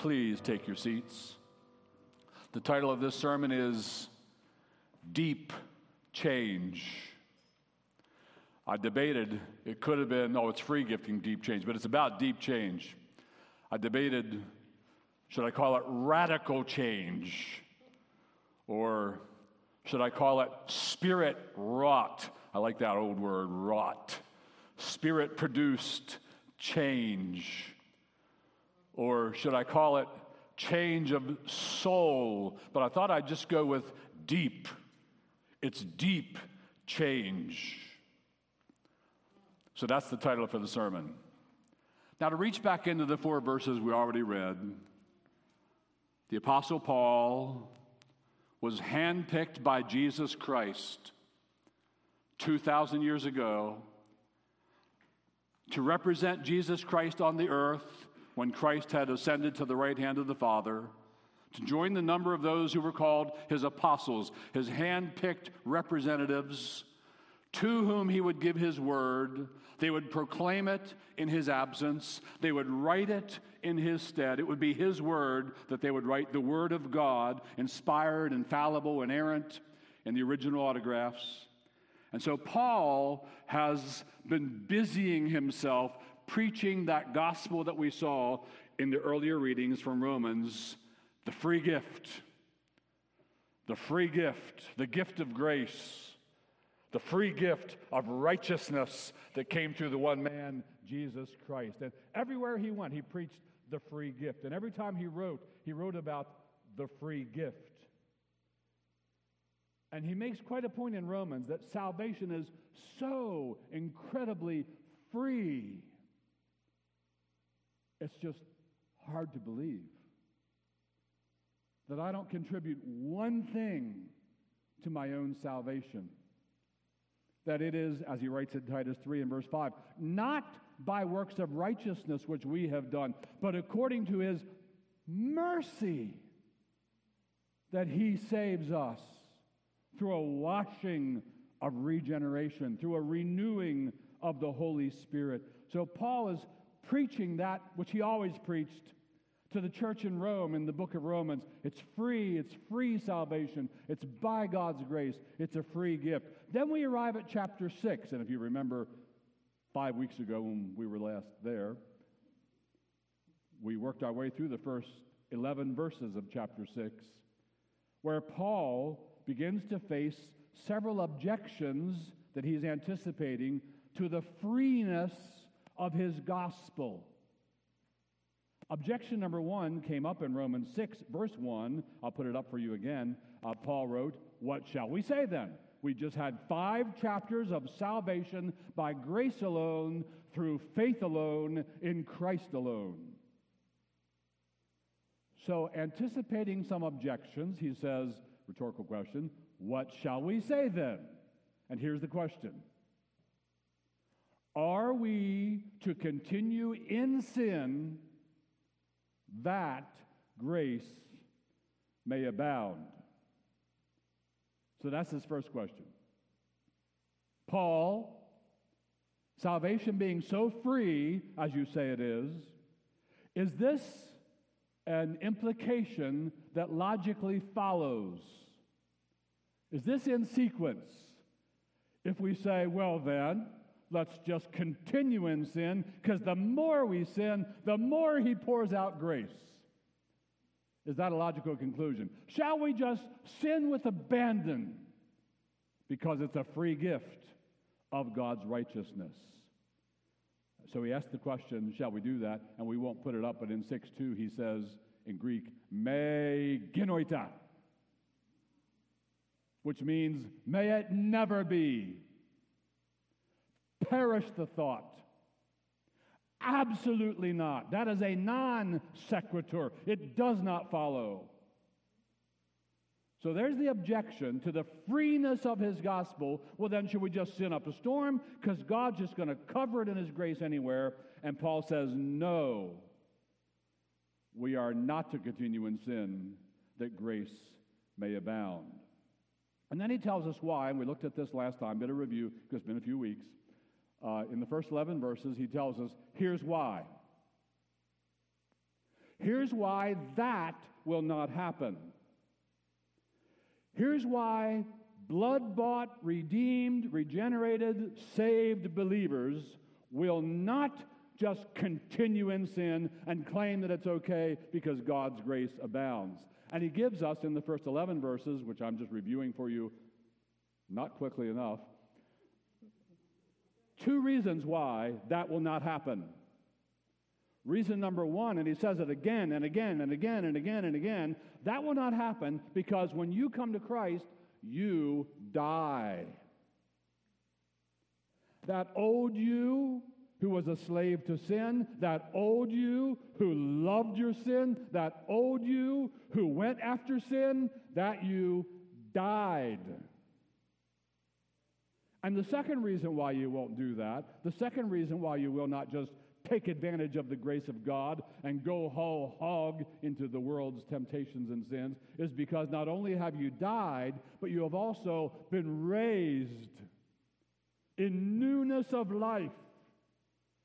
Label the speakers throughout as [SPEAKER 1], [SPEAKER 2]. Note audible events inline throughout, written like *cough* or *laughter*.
[SPEAKER 1] Please take your seats. The title of this sermon is Deep Change. I debated, it could have been, oh, it's free gift and deep change, but it's about deep change. I debated, should I call it radical change? Or should I call it spirit wrought? I like that old word, wrought. Spirit produced change. Or should I call it change of soul? But I thought I'd just go with deep. It's deep change. So that's the title for the sermon. Now, to reach back into the four verses we already read, the Apostle Paul was handpicked by Jesus Christ 2,000 years ago to represent Jesus Christ on the earth when Christ had ascended to the right hand of the Father, to join the number of those who were called his apostles, his hand-picked representatives, to whom he would give his word. They would proclaim it in his absence. They would write it in his stead. It would be his word that they would write the word of God, inspired, infallible, inerrant in the original autographs. And so Paul has been busying himself preaching that gospel that we saw in the earlier readings from Romans the free gift, the free gift, the gift of grace, the free gift of righteousness that came through the one man, Jesus Christ. And everywhere he went, he preached the free gift. And every time he wrote, he wrote about the free gift. And he makes quite a point in Romans that salvation is so incredibly free. It's just hard to believe that I don't contribute one thing to my own salvation. That it is, as he writes in Titus 3 and verse 5, not by works of righteousness which we have done, but according to his mercy that he saves us through a washing of regeneration, through a renewing of the Holy Spirit. So Paul is preaching that which he always preached to the church in Rome in the book of Romans. It's free, it's free salvation, it's by God's grace, it's a free gift. Then we arrive at chapter 6, and if you remember five weeks ago when we were last there, we worked our way through the first 11 verses of chapter 6, where Paul begins to face several objections that he's anticipating to the freeness of his gospel. Objection number one came up in Romans 6, verse 1. I'll put it up for you again. Uh, Paul wrote, What shall we say then? We just had five chapters of salvation by grace alone, through faith alone, in Christ alone. So, anticipating some objections, he says, Rhetorical question What shall we say then? And here's the question Are we to continue in sin that grace may abound? So that's his first question. Paul, salvation being so free, as you say it is, is this an implication that logically follows. Is this in sequence? If we say, well, then, let's just continue in sin, because the more we sin, the more He pours out grace. Is that a logical conclusion? Shall we just sin with abandon because it's a free gift of God's righteousness? So he asked the question, shall we do that? And we won't put it up, but in 6 2, he says in Greek, me genoito, which means, may it never be. Perish the thought. Absolutely not. That is a non sequitur, it does not follow. So there's the objection to the freeness of his gospel. Well, then, should we just sin up a storm? Because God's just going to cover it in his grace anywhere. And Paul says, no. We are not to continue in sin that grace may abound. And then he tells us why, and we looked at this last time, did a review, because it's been a few weeks. Uh, in the first 11 verses, he tells us here's why.
[SPEAKER 2] Here's why that will not happen. Here's why blood bought, redeemed, regenerated, saved believers will not just continue in sin and claim that it's okay because God's grace abounds. And he gives us in the first 11 verses, which I'm just reviewing for you not quickly enough, two reasons why that will not happen. Reason number one, and he says it again and again and again and again and again, that will not happen because when you come to Christ, you die. That old you who was a slave to sin, that old you who loved your sin, that old you who went after sin, that you died. And the second reason why you won't do that, the second reason why you will not just take advantage of the grace of God and go whole hog into the world's temptations and sins is because not only have you died, but you have also been raised in newness of life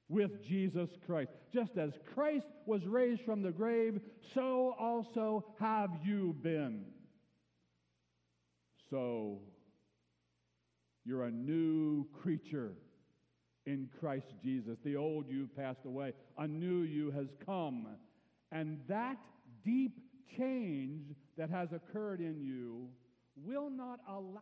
[SPEAKER 2] with Jesus Christ. Just as Christ was raised from the grave, so also have you been. So, you're a new creature in Christ Jesus. The old you passed away, a new you has come. And that deep change that has occurred in you will not allow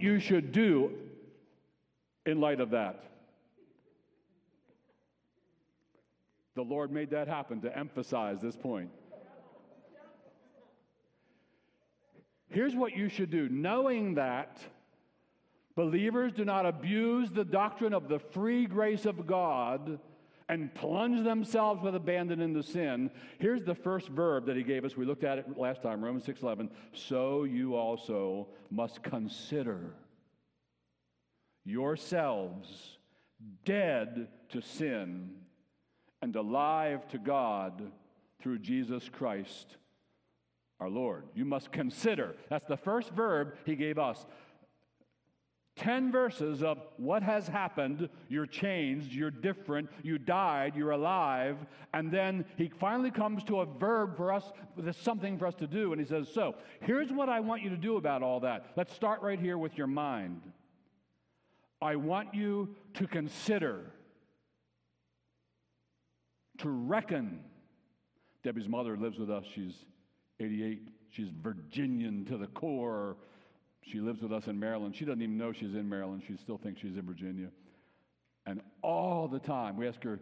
[SPEAKER 2] you should do in light of that. The Lord made that happen to emphasize this point. Here's what you should do knowing that believers do not abuse the doctrine of the free grace of God and plunge themselves with abandon into sin. Here's the first verb that he gave us. We looked at it last time, Romans 6:11. So you also must consider yourselves dead to sin and alive to God through Jesus Christ our Lord. You must consider. That's the first verb he gave us. 10 verses of what has happened. You're changed, you're different, you died, you're alive. And then he finally comes to a verb for us, there's something for us to do. And he says, So, here's what I want you to do about all that. Let's start right here with your mind. I want you to consider, to reckon. Debbie's mother lives with us. She's 88. She's Virginian to the core. She lives with us in Maryland. She doesn't even know she's in Maryland. She still thinks she's in Virginia. And all the time, we ask her,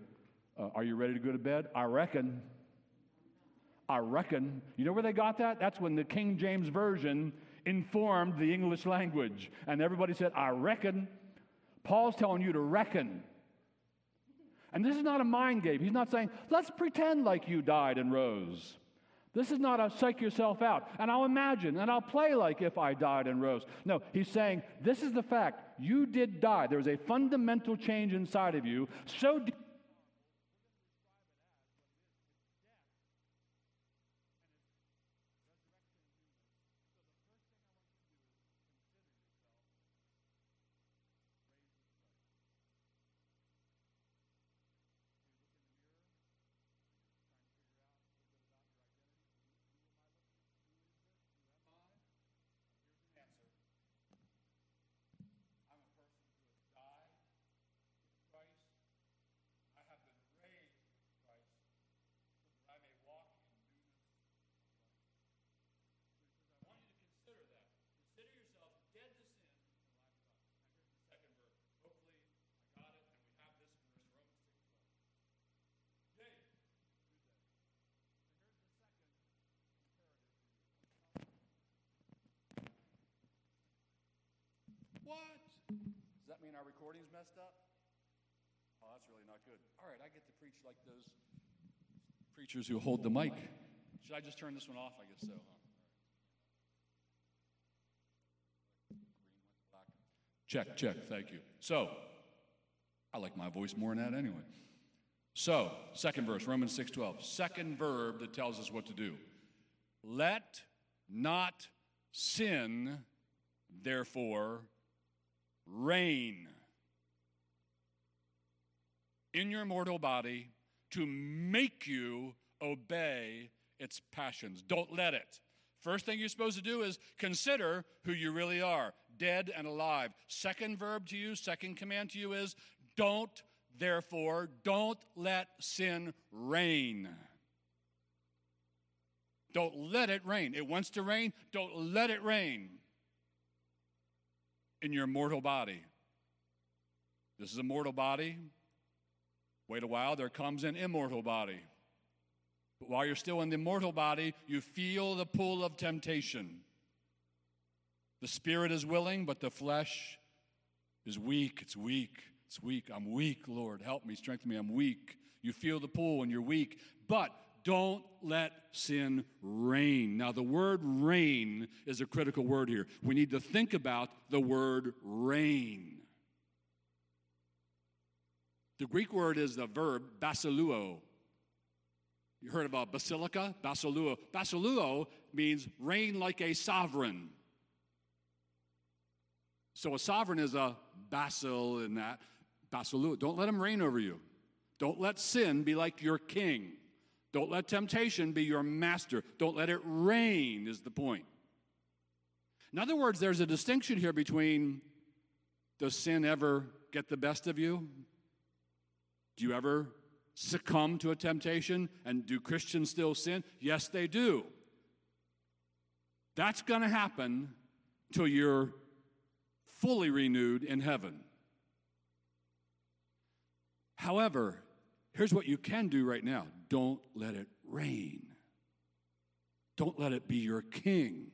[SPEAKER 2] uh, Are you ready to go to bed? I reckon. I reckon. You know where they got that? That's when the King James Version informed the English language. And everybody said, I reckon. Paul's telling you to reckon. And this is not a mind game. He's not saying, let's pretend like you died and rose. This is not a psych yourself out. And I'll imagine and I'll play like if I died and rose. No, he's saying, this is the fact. You did die. There is a fundamental change inside of you. So deep recording's messed up? Oh, that's really not good. All right, I get to preach like those preachers who hold the mic. Should I just turn this one off? I guess so. Huh? Check, check, thank you. So, I like my voice more than that anyway. So, second verse, Romans 6:12. Second verb that tells us what to do. Let not sin therefore reign in your mortal body to make you obey its passions. Don't let it. First thing you're supposed to do is consider who you really are, dead and alive. Second verb to you, second command to you is don't, therefore, don't let sin reign. Don't let it reign. It wants to reign. Don't let it reign in your mortal body. This is a mortal body. Wait a while, there comes an immortal body. But while you're still in the mortal body, you feel the pull of temptation. The spirit is willing, but the flesh is weak. It's weak. It's weak. I'm weak, Lord. Help me, strengthen me. I'm weak. You feel the pull and you're weak. But don't let sin reign. Now, the word reign is a critical word here. We need to think about the word reign. The Greek word is the verb basiluo. You heard about basilica? Basiluo. Basiluo means reign like a sovereign. So a sovereign is a basil in that. Basiluo. Don't let him reign over you. Don't let sin be like your king. Don't let temptation be your master. Don't let it reign, is the point. In other words, there's a distinction here between does sin ever get the best of you? Do you ever succumb to a temptation? And do Christians still sin? Yes, they do. That's going to happen till you're fully renewed in heaven. However, here's what you can do right now don't let it reign. Don't let it be your king.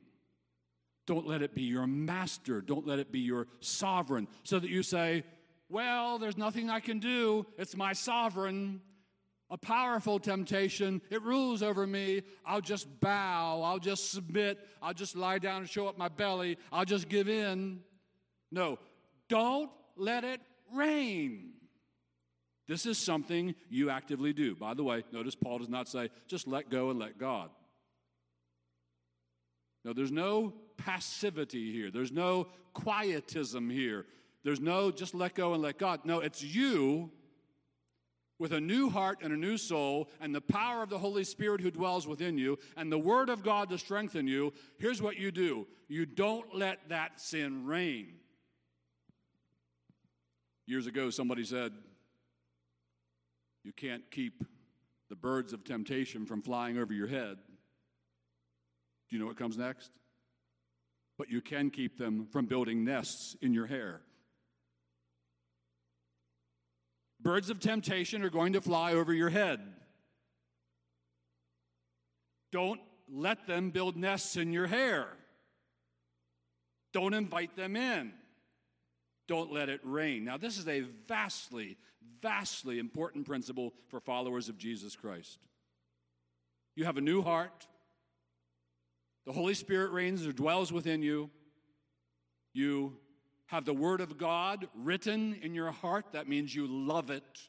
[SPEAKER 2] Don't let it be your master. Don't let it be your sovereign. So that you say, well, there's nothing I can do. It's my sovereign, a powerful temptation. It rules over me. I'll just bow. I'll just submit. I'll just lie down and show up my belly. I'll just give in. No, don't let it reign. This is something you actively do. By the way, notice Paul does not say, just let go and let God. No, there's no passivity here. There's no quietism here. There's no just let go and let God. No, it's you with a new heart and a new soul and the power of the Holy Spirit who dwells within you and the Word of God to strengthen you. Here's what you do you don't let that sin reign. Years ago, somebody said, You can't keep the birds of temptation from flying over your head. Do you know what comes next? But you can keep them from building nests in your hair. Birds of temptation are going to fly over your head. Don't let them build nests in your hair. Don't invite them in. Don't let it reign. Now, this is a vastly, vastly important principle for followers of Jesus Christ. You have a new heart. The Holy Spirit reigns or dwells within you. You have the Word of God written in your heart. That means you love it. it.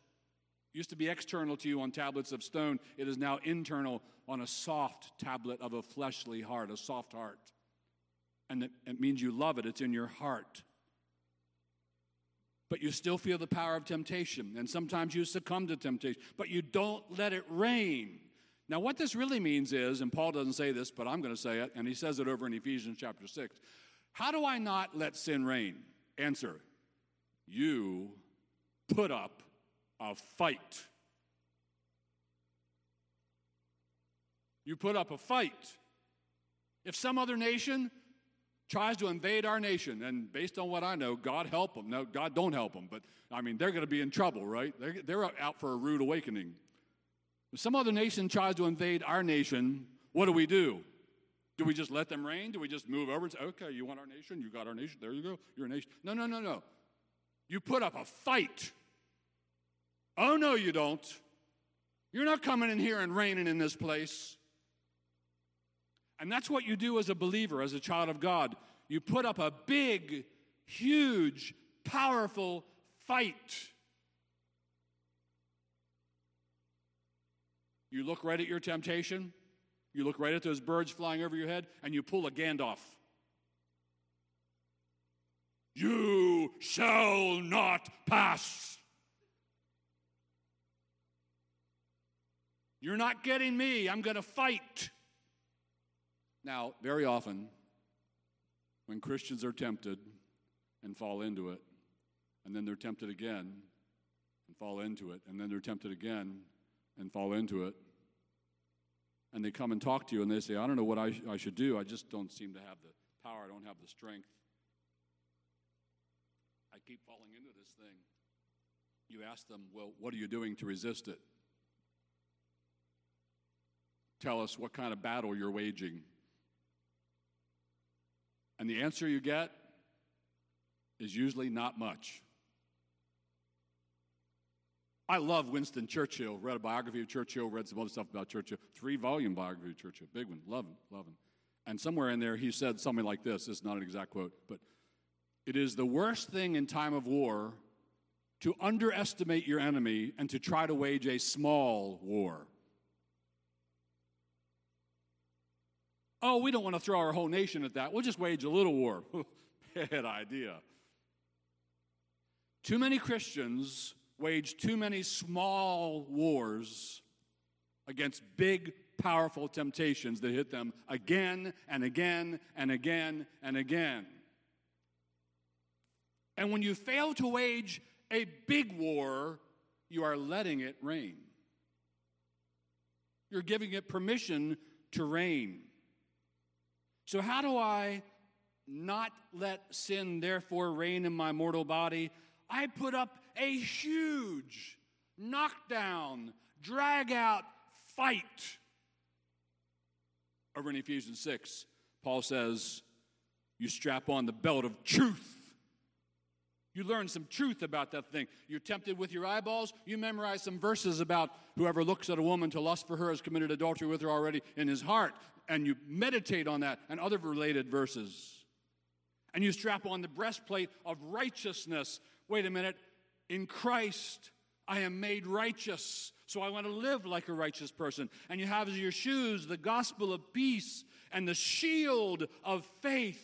[SPEAKER 2] Used to be external to you on tablets of stone. It is now internal on a soft tablet of a fleshly heart, a soft heart. And it, it means you love it, it's in your heart. But you still feel the power of temptation, and sometimes you succumb to temptation, but you don't let it reign. Now, what this really means is, and Paul doesn't say this, but I'm going to say it, and he says it over in Ephesians chapter 6. How do I not let sin reign? Answer You put up a fight. You put up a fight. If some other nation tries to invade our nation, and based on what I know, God help them. No, God don't help them, but I mean, they're going to be in trouble, right? They're, they're out for a rude awakening. If some other nation tries to invade our nation, what do we do? Do we just let them reign? Do we just move over and say, okay, you want our nation? You got our nation. There you go. You're a nation. No, no, no, no.
[SPEAKER 3] You put up a fight. Oh, no, you don't. You're not coming in here and reigning in this place. And that's what you do as a believer, as a child of God. You put up a big, huge, powerful fight. You look right at your temptation, you look right at those birds flying over your head, and you pull a Gandalf. You shall not pass. You're not getting me. I'm going to fight. Now, very often, when Christians are tempted and fall into it, and then they're tempted again and fall into it, and then they're tempted again and fall into it, and they come and talk to you and they say, I don't know what I, I should do. I just don't seem to have the power, I don't have the strength. I keep falling into this thing. You ask them, Well, what are you doing to resist it? Tell us what kind of battle you're waging. And the answer you get is usually not much. I love Winston Churchill. Read a biography of Churchill, read some other stuff about Churchill. Three volume biography of Churchill. Big one. Love him, love him. And somewhere in there, he said something like this. This is not an exact quote, but it is the worst thing in time of war to underestimate your enemy and to try to wage a small war. Oh, we don't want to throw our whole nation at that. We'll just wage a little war. *laughs* Bad idea. Too many Christians wage too many small wars against big, powerful temptations that hit them again and again and again and again. And when you fail to wage a big war, you are letting it reign. You're giving it permission to reign. So, how do I not let sin therefore reign in my mortal body? I put up a huge knockdown, drag out fight. Over in Ephesians 6, Paul says, You strap on the belt of truth. You learn some truth about that thing. You're tempted with your eyeballs. You memorize some verses about whoever looks at a woman to lust for her has committed adultery with her already in his heart and you meditate on that and other related verses. And you strap on the breastplate of righteousness. Wait a minute, in Christ, I am made righteous. So I want to live like a righteous person. And you have as your shoes the gospel of peace and the shield of faith.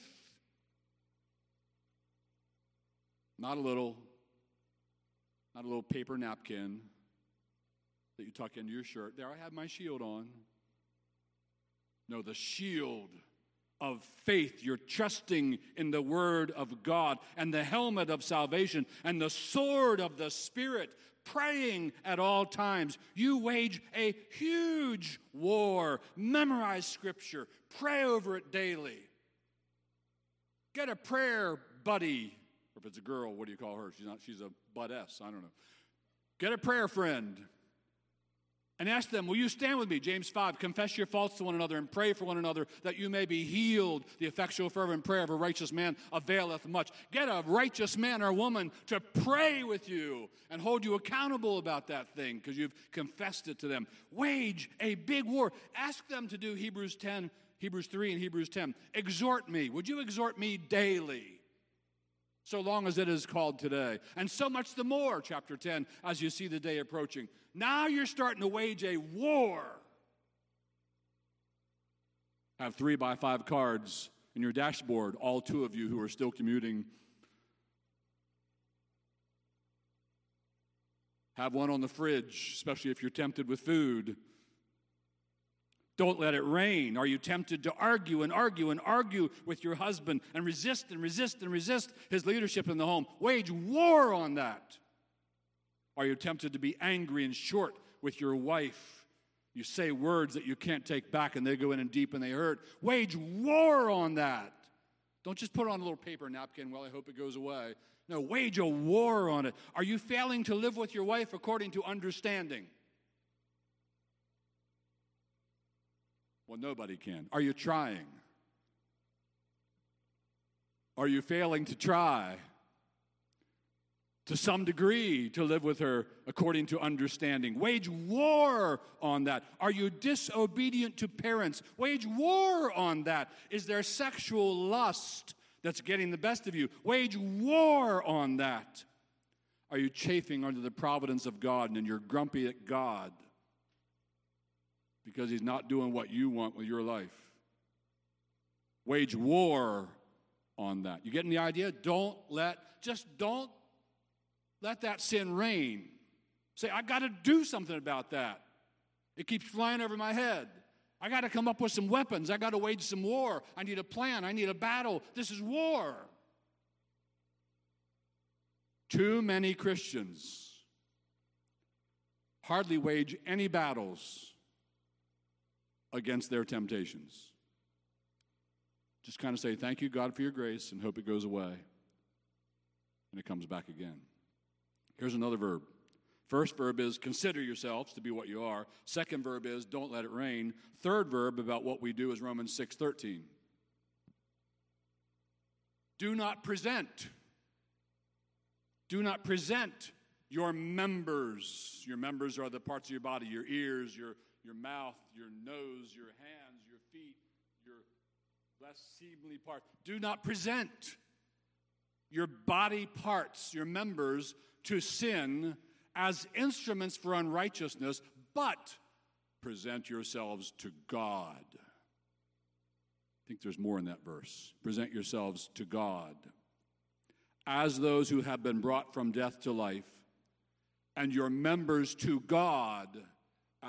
[SPEAKER 3] Not a little, not a little paper napkin that you tuck into your shirt. There, I have my shield on. No, the shield of faith. You're trusting in the word of God and the helmet of salvation and the sword of the Spirit, praying at all times. You wage a huge war. Memorize scripture, pray over it daily. Get a prayer buddy. Or if it's a girl, what do you call her? She's not, she's a bud S. I don't know. Get a prayer friend and ask them, Will you stand with me? James 5 Confess your faults to one another and pray for one another that you may be healed. The effectual, fervent prayer of a righteous man availeth much. Get a righteous man or woman to pray with you and hold you accountable about that thing because you've confessed it to them. Wage a big war. Ask them to do Hebrews 10, Hebrews 3, and Hebrews 10. Exhort me. Would you exhort me daily? So long as it is called today. And so much the more, chapter 10, as you see the day approaching. Now you're starting to wage a war. Have three by five cards in your dashboard, all two of you who are still commuting. Have one on the fridge, especially if you're tempted with food. Don't let it reign. Are you tempted to argue and argue and argue with your husband and resist and resist and resist his leadership in the home? Wage war on that. Are you tempted to be angry and short with your wife? You say words that you can't take back and they go in and deep and they hurt. Wage war on that. Don't just put on a little paper napkin, well, I hope it goes away. No, wage a war on it. Are you failing to live with your wife according to understanding? Well, nobody can. Are you trying? Are you failing to try? to some degree to live with her according to understanding. Wage war on that. Are you disobedient to parents? Wage war on that. Is there sexual lust that's getting the best of you? Wage war on that. Are you chafing under the providence of God and you're grumpy at God because He's not doing what you want with your life? Wage war on that. You getting the idea? Don't let, just don't let that sin reign. Say, I got to do something about that. It keeps flying over my head. I got to come up with some weapons. I got to wage some war. I need a plan. I need a battle. This is war. Too many Christians hardly wage any battles against their temptations. Just kind of say, Thank you, God, for your grace, and hope it goes away. And it comes back again. Here's another verb. First verb is consider yourselves to be what you are. Second verb is don't let it reign. Third verb about what we do is Romans 6:13. Do not present. Do not present your members. Your members are the parts of your body, your ears, your, your mouth, your nose, your hands, your feet, your less seemly part. Do not present your body parts, your members, to sin as instruments for unrighteousness, but present yourselves to God. I think there's more in that verse. Present yourselves to God as those who have been brought from death to life, and your members to God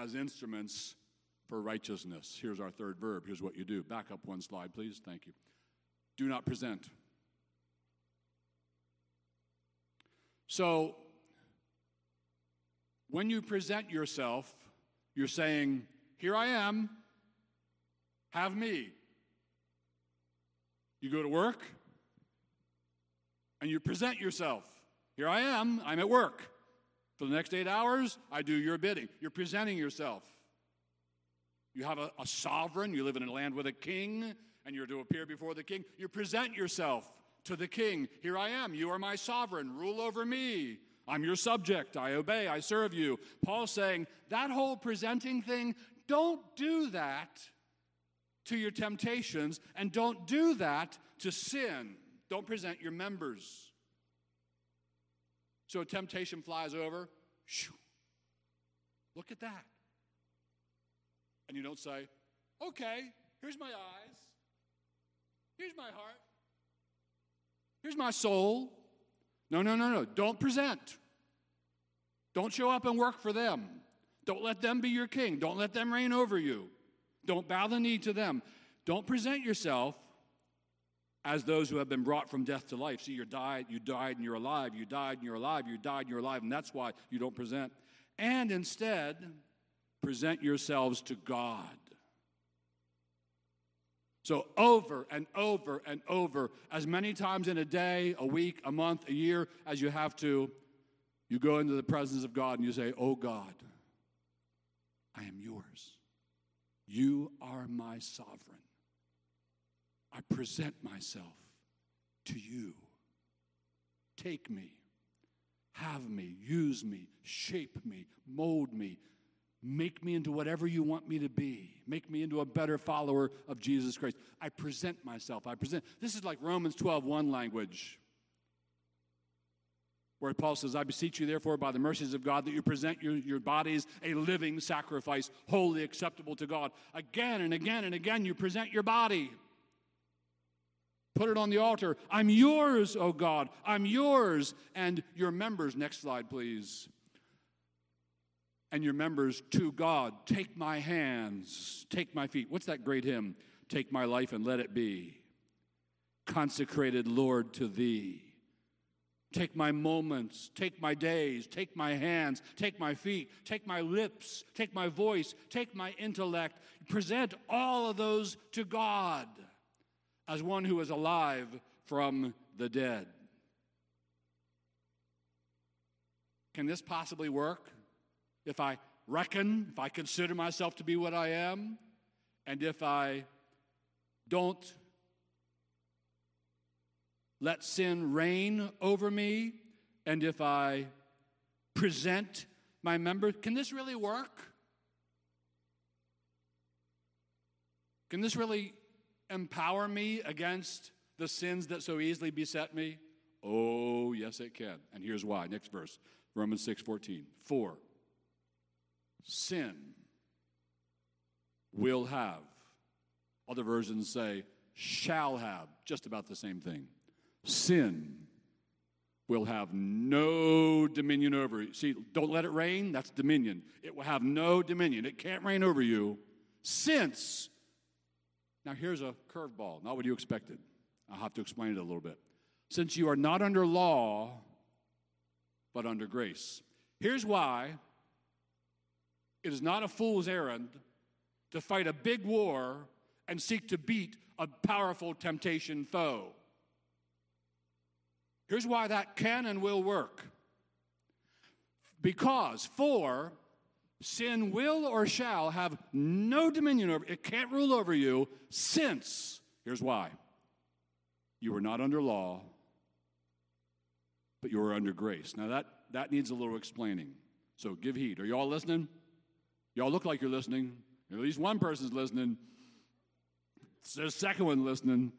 [SPEAKER 3] as instruments for righteousness. Here's our third verb. Here's what you do. Back up one slide, please. Thank you. Do not present. So, when you present yourself, you're saying, Here I am, have me. You go to work and you present yourself. Here I am, I'm at work. For the next eight hours, I do your bidding. You're presenting yourself. You have a, a sovereign, you live in a land with a king, and you're to appear before the king. You present yourself to the king Here I am, you are my sovereign, rule over me. I'm your subject, I obey, I serve you. Paul's saying that whole presenting thing, don't do that to your temptations, and don't do that to sin. Don't present your members. So temptation flies over. Shoo, look at that. And you don't say, okay, here's my eyes, here's my heart, Here's my soul. No, no, no, no. Don't present. Don't show up and work for them. Don't let them be your king. Don't let them reign over you. Don't bow the knee to them. Don't present yourself as those who have been brought from death to life. See, you died, you died and you're alive. You died and you're alive. You died and you're alive, and that's why you don't present. And instead, present yourselves to God. So, over and over and over, as many times in a day, a week, a month, a year as you have to, you go into the presence of God and you say, Oh God, I am yours. You are my sovereign. I present myself to you. Take me, have me, use me, shape me, mold me, Make me into whatever you want me to be. Make me into a better follower of Jesus Christ. I present myself. I present. This is like Romans 12, 1 language. Where Paul says, I beseech you, therefore, by the mercies of God, that you present your, your bodies a living sacrifice, holy acceptable to God. Again and again and again, you present your body. Put it on the altar. I'm yours, oh God. I'm yours. And your members. Next slide, please and your members to God. Take my hands, take my feet. What's that great hymn? Take my life and let it be. Consecrated, Lord, to thee. Take my moments, take my days, take my hands, take my feet, take my lips, take my voice, take my intellect. Present all of those to God as one who is alive from the dead. Can this possibly work? if I reckon, if I consider myself to be what I am, and if I don't let sin reign over me, and if I present my member, can this really work? Can this really empower me against the sins that so easily beset me? Oh, yes, it can. And here's why. Next verse Romans 6 14. For sin will have, other versions say, shall have, just about the same thing. Sin will have no dominion over you. See, don't let it reign, that's dominion. It will have no dominion. It can't reign over you since. Now, here's a curveball, not what you expected. I'll have to explain it a little bit. Since you are not under law, but under grace. Here's why it is not a fool's errand to fight a big war and seek to beat a powerful temptation foe. Here's why that can and will work. Because, for sin will or shall have no dominion over it can't rule over you since here's why. You are not under law but you are under grace. Now that that needs a little explaining so give heed. Are you all listening? Y'all look like you're listening. At least one person's listening. There's a second one listening.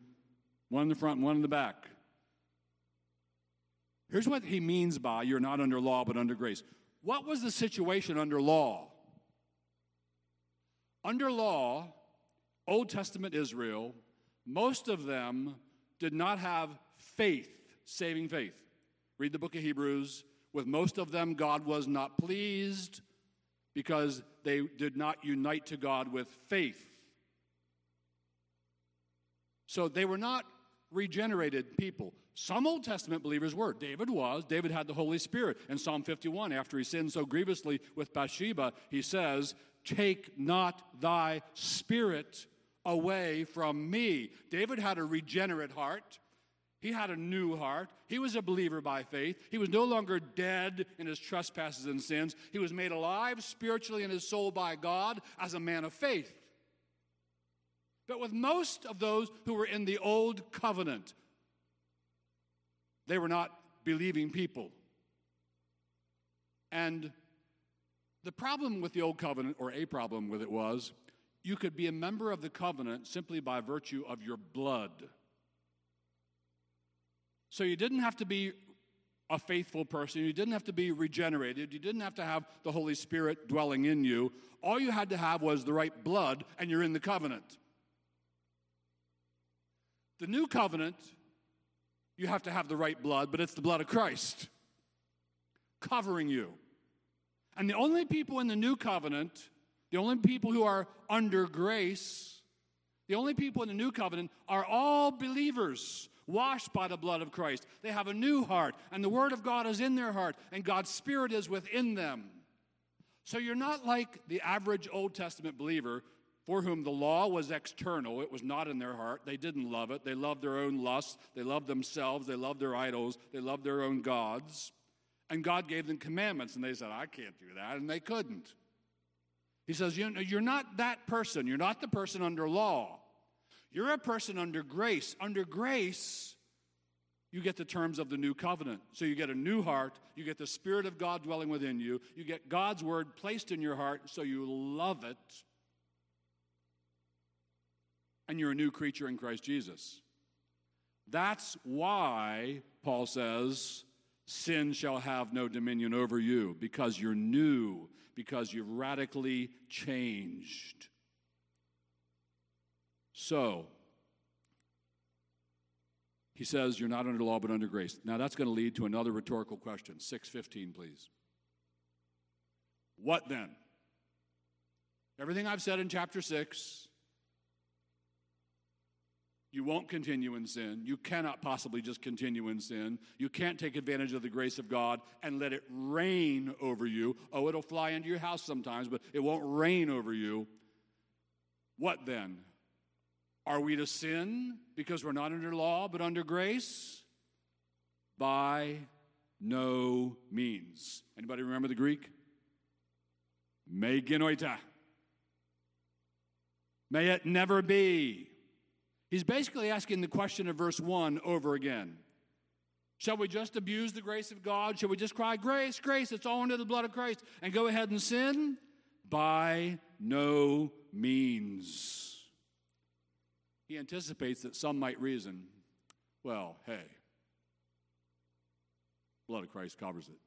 [SPEAKER 3] One in the front one in the back. Here's what he means by you're not under law but under grace. What was the situation under law? Under law, Old Testament Israel, most of them did not have faith, saving faith. Read the book of Hebrews. With most of them, God was not pleased because they did not unite to God with faith. So they were not regenerated people. Some Old Testament believers were. David was. David had the Holy Spirit. In Psalm 51, after he sinned so grievously with Bathsheba, he says, Take not thy spirit away from me. David had a regenerate heart. He had a new heart. He was a believer by faith. He was no longer dead in his trespasses and sins. He was made alive spiritually in his soul by God as a man of faith. But with most of those who were in the old covenant, they were not believing people. And the problem with the Old Covenant, or a problem with it, was you could be a member of the covenant simply by virtue of your blood. So you didn't have to be a faithful person. You didn't have to be regenerated. You didn't have to have the Holy Spirit dwelling in you. All you had to have was the right blood, and you're in the covenant. The new covenant you have to have the right blood, but it's the blood of Christ covering you. And the only people in the new covenant, the only people who are under grace, the only people in the new covenant are all believers washed by the blood of Christ. They have a new heart, and the Word of God is in their heart, and God's Spirit is within them. So you're not like the average Old Testament believer for whom the law was external, it was not in their heart. They didn't love it. They loved their own lusts, they loved themselves, they loved their idols, they loved their own gods. And God gave them commandments, and they said, I can't do that, and they couldn't. He says, You're not that person. You're not the person under law. You're a person under grace. Under grace, you get the terms of the new covenant. So you get a new heart, you get the Spirit of God dwelling within you, you get God's word placed in your heart so you love it and you're a new creature in Christ Jesus. That's why Paul says, sin shall have no dominion over you, because you're new, because you've radically changed. So, he says you're not under law but under grace. Now that's going to lead to another rhetorical question. 615, please. What then? Everything I've said in chapter 6 you won't continue in sin. You cannot possibly just continue in sin. You can't take advantage of the grace of God and let it reign over you. Oh, it'll fly into your house sometimes, but it won't reign over you. What then? Are we to sin because we're not under law but under grace? By no means. Anybody remember the Greek? Me genoito. May it never be. He's basically asking the question of verse 1 over again. Shall we just abuse the grace of God? Shall we just cry, Grace, grace, it's all under the blood of Christ, and go ahead and sin? By no means. He anticipates that some might reason, well, hey, blood of Christ covers it.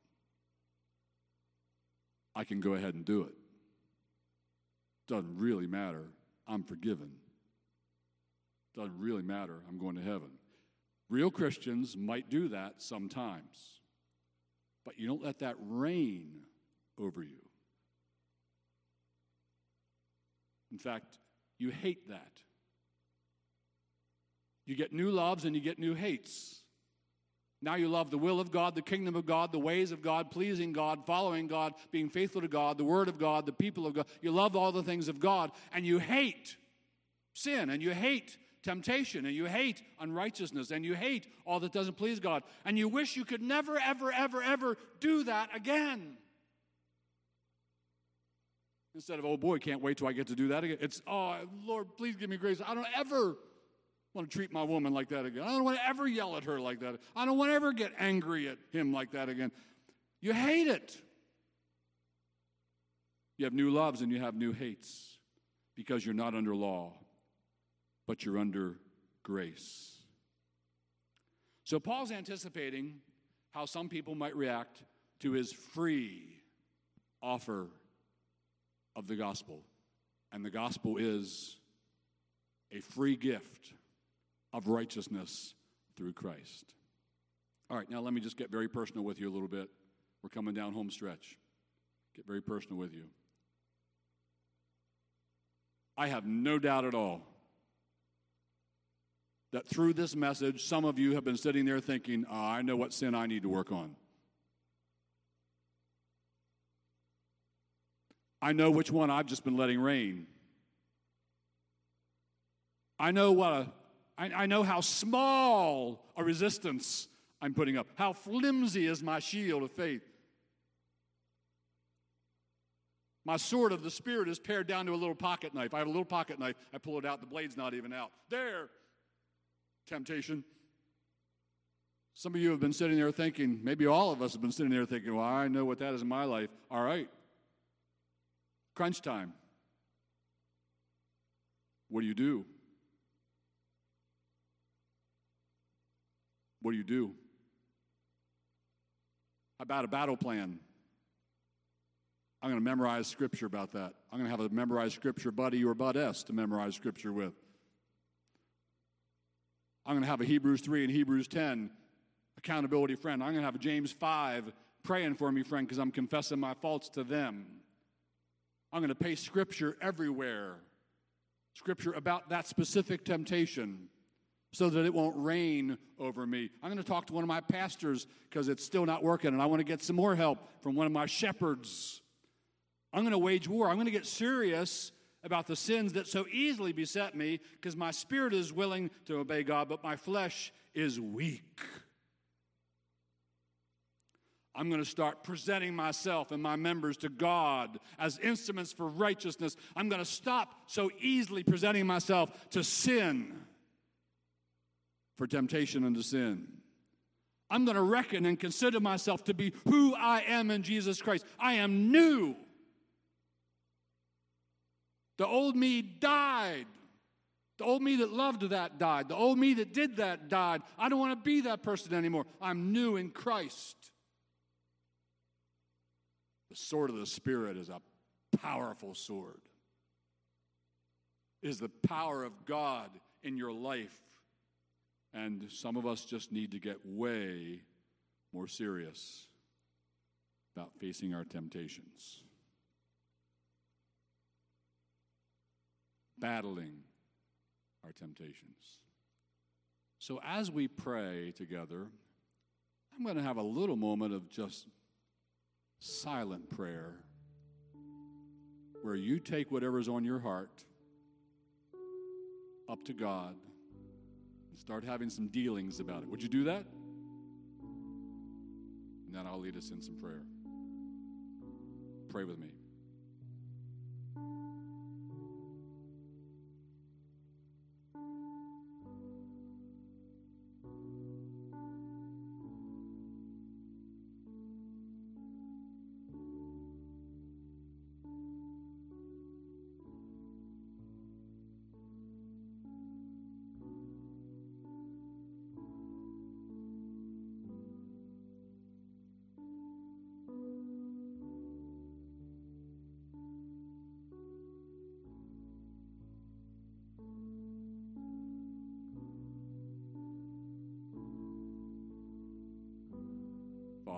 [SPEAKER 3] I can go ahead and do it. Doesn't really matter. I'm forgiven. Doesn't really matter. I'm going to heaven. Real Christians might do that sometimes, but you don't let that reign over you. In fact, you hate that. You get new loves and you get new hates. Now you love the will of God, the kingdom of God, the ways of God, pleasing God, following God, being faithful to God, the word of God, the people of God. You love all the things of God, and you hate sin, and you hate temptation, and you hate unrighteousness, and you hate all that doesn't please God, and you wish you could never, ever, ever, ever do that again. Instead of, oh boy, can't wait till I get to do that again. It's, oh, Lord, please give me grace. I don't ever want to treat my woman like that again. I don't want to ever yell at her like that. I don't want to ever get angry at him like that again. You hate it. You have new loves and you have new hates because you're not under law, but you're under grace. So Paul's anticipating how some people might react to his free offer of the gospel. And the gospel is a free gift of righteousness through Christ. All right, now let me just get very personal with you a little bit. We're coming down home stretch. Get very personal with you. I have no doubt at all that through this message, some of you have been sitting there thinking, oh, I know what sin I need to work on. I know which one I've just been letting reign. I know what a, I, I know how small a resistance I'm putting up. How flimsy is my shield of faith. My sword of the Spirit is pared down to a little pocket knife. I have a little pocket knife. I pull it out, the blade's not even out. There, temptation. Some of you have been sitting there thinking, maybe all of us have been sitting there thinking, well, I know what that is in my life. All right, Crunch time. What do you do? What do you do? How about a battle plan? I'm going to memorize scripture about that. I'm going to have a memorized scripture buddy or budess to memorize scripture with. I'm going to have a Hebrews 3 and Hebrews 10 accountability friend. I'm going to have a James 5 praying for me friend because I'm confessing my faults to them. I'm going to paste scripture everywhere, scripture about that specific temptation so that it won't reign over me. I'm going to talk to one of my pastors because it's still not working and I want to get some more help from one of my shepherds. I'm going to wage war. I'm going to get serious about the sins that so easily beset me because my spirit is willing to obey God, but my flesh is weak. I'm going to start presenting myself and my members to God as instruments for righteousness. I'm going to stop so easily presenting myself to sin for temptation and to sin. I'm going to reckon and consider myself to be who I am in Jesus Christ. I am new. The old me died. The old me that loved that died. The old me that did that died. I don't want to be that person anymore. I'm new in Christ. The sword of the Spirit is a powerful sword. It is the power of God in your life. And some of us just need to get way more serious about facing our temptations, battling our temptations. So, as we pray together, I'm going to have a little moment of just silent prayer where you take whatever's on your heart up to God and start having some dealings about it. Would you do that? And then I'll lead us in some prayer. Pray with me.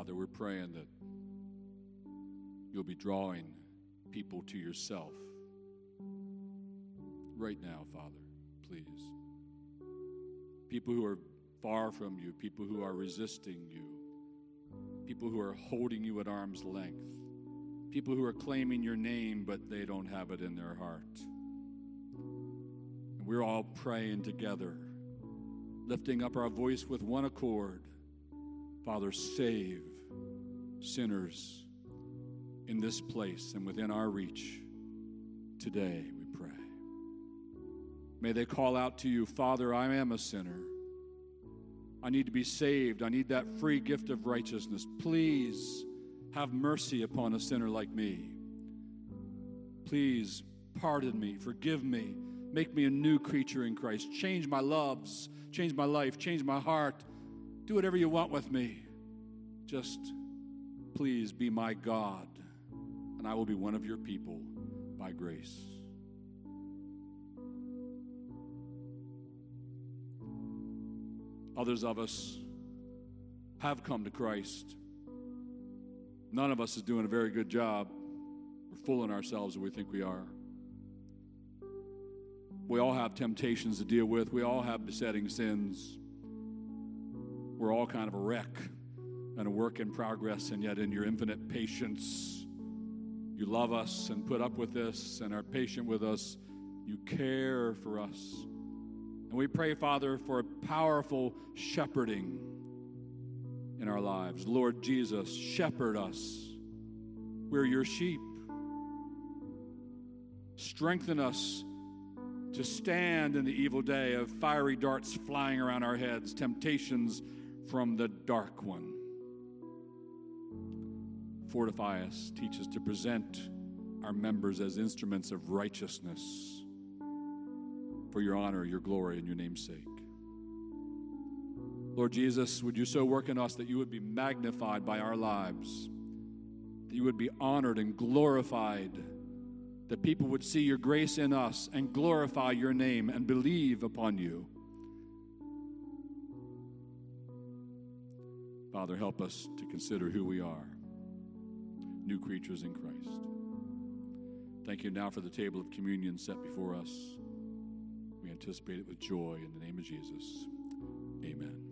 [SPEAKER 3] Father, we're praying that you'll be drawing people to yourself right now, Father, please. People who are far from you, people who are resisting you, people who are holding you at arm's length, people who are claiming your name but they don't have it in their heart. And we're all praying together, lifting up our voice with one accord. Father, save sinners in this place and within our reach today, we pray. May they call out to you, Father, I am a sinner. I need to be saved. I need that free gift of righteousness. Please have mercy upon a sinner like me. Please pardon me, forgive me, make me a new creature in Christ. Change my loves, change my life, change my heart. Do whatever you want with me. Just please be my God and I will be one of your people by grace. Others of us have come to Christ. None of us is doing a very good job. We're fooling ourselves if we think we are. We all have temptations to deal with. We all have besetting sins. We're all kind of a wreck and a work in progress, and yet in your infinite patience, you love us and put up with this and are patient with us. You care for us. And we pray, Father, for a powerful shepherding in our lives. Lord Jesus, shepherd us. We're your sheep. Strengthen us to stand in the evil day of fiery darts flying around our heads, temptations from the dark one fortify us, teach us to present our members as instruments of righteousness for your honor, your glory, and your name's sake. Lord Jesus, would you so work in us that you would be magnified by our lives, that you would be honored and glorified, that people would see your grace in us and glorify your name and believe upon you. Father, help us to consider who we are new creatures in Christ. Thank you now for the table of communion set before us. We anticipate it with joy in the name of Jesus. Amen.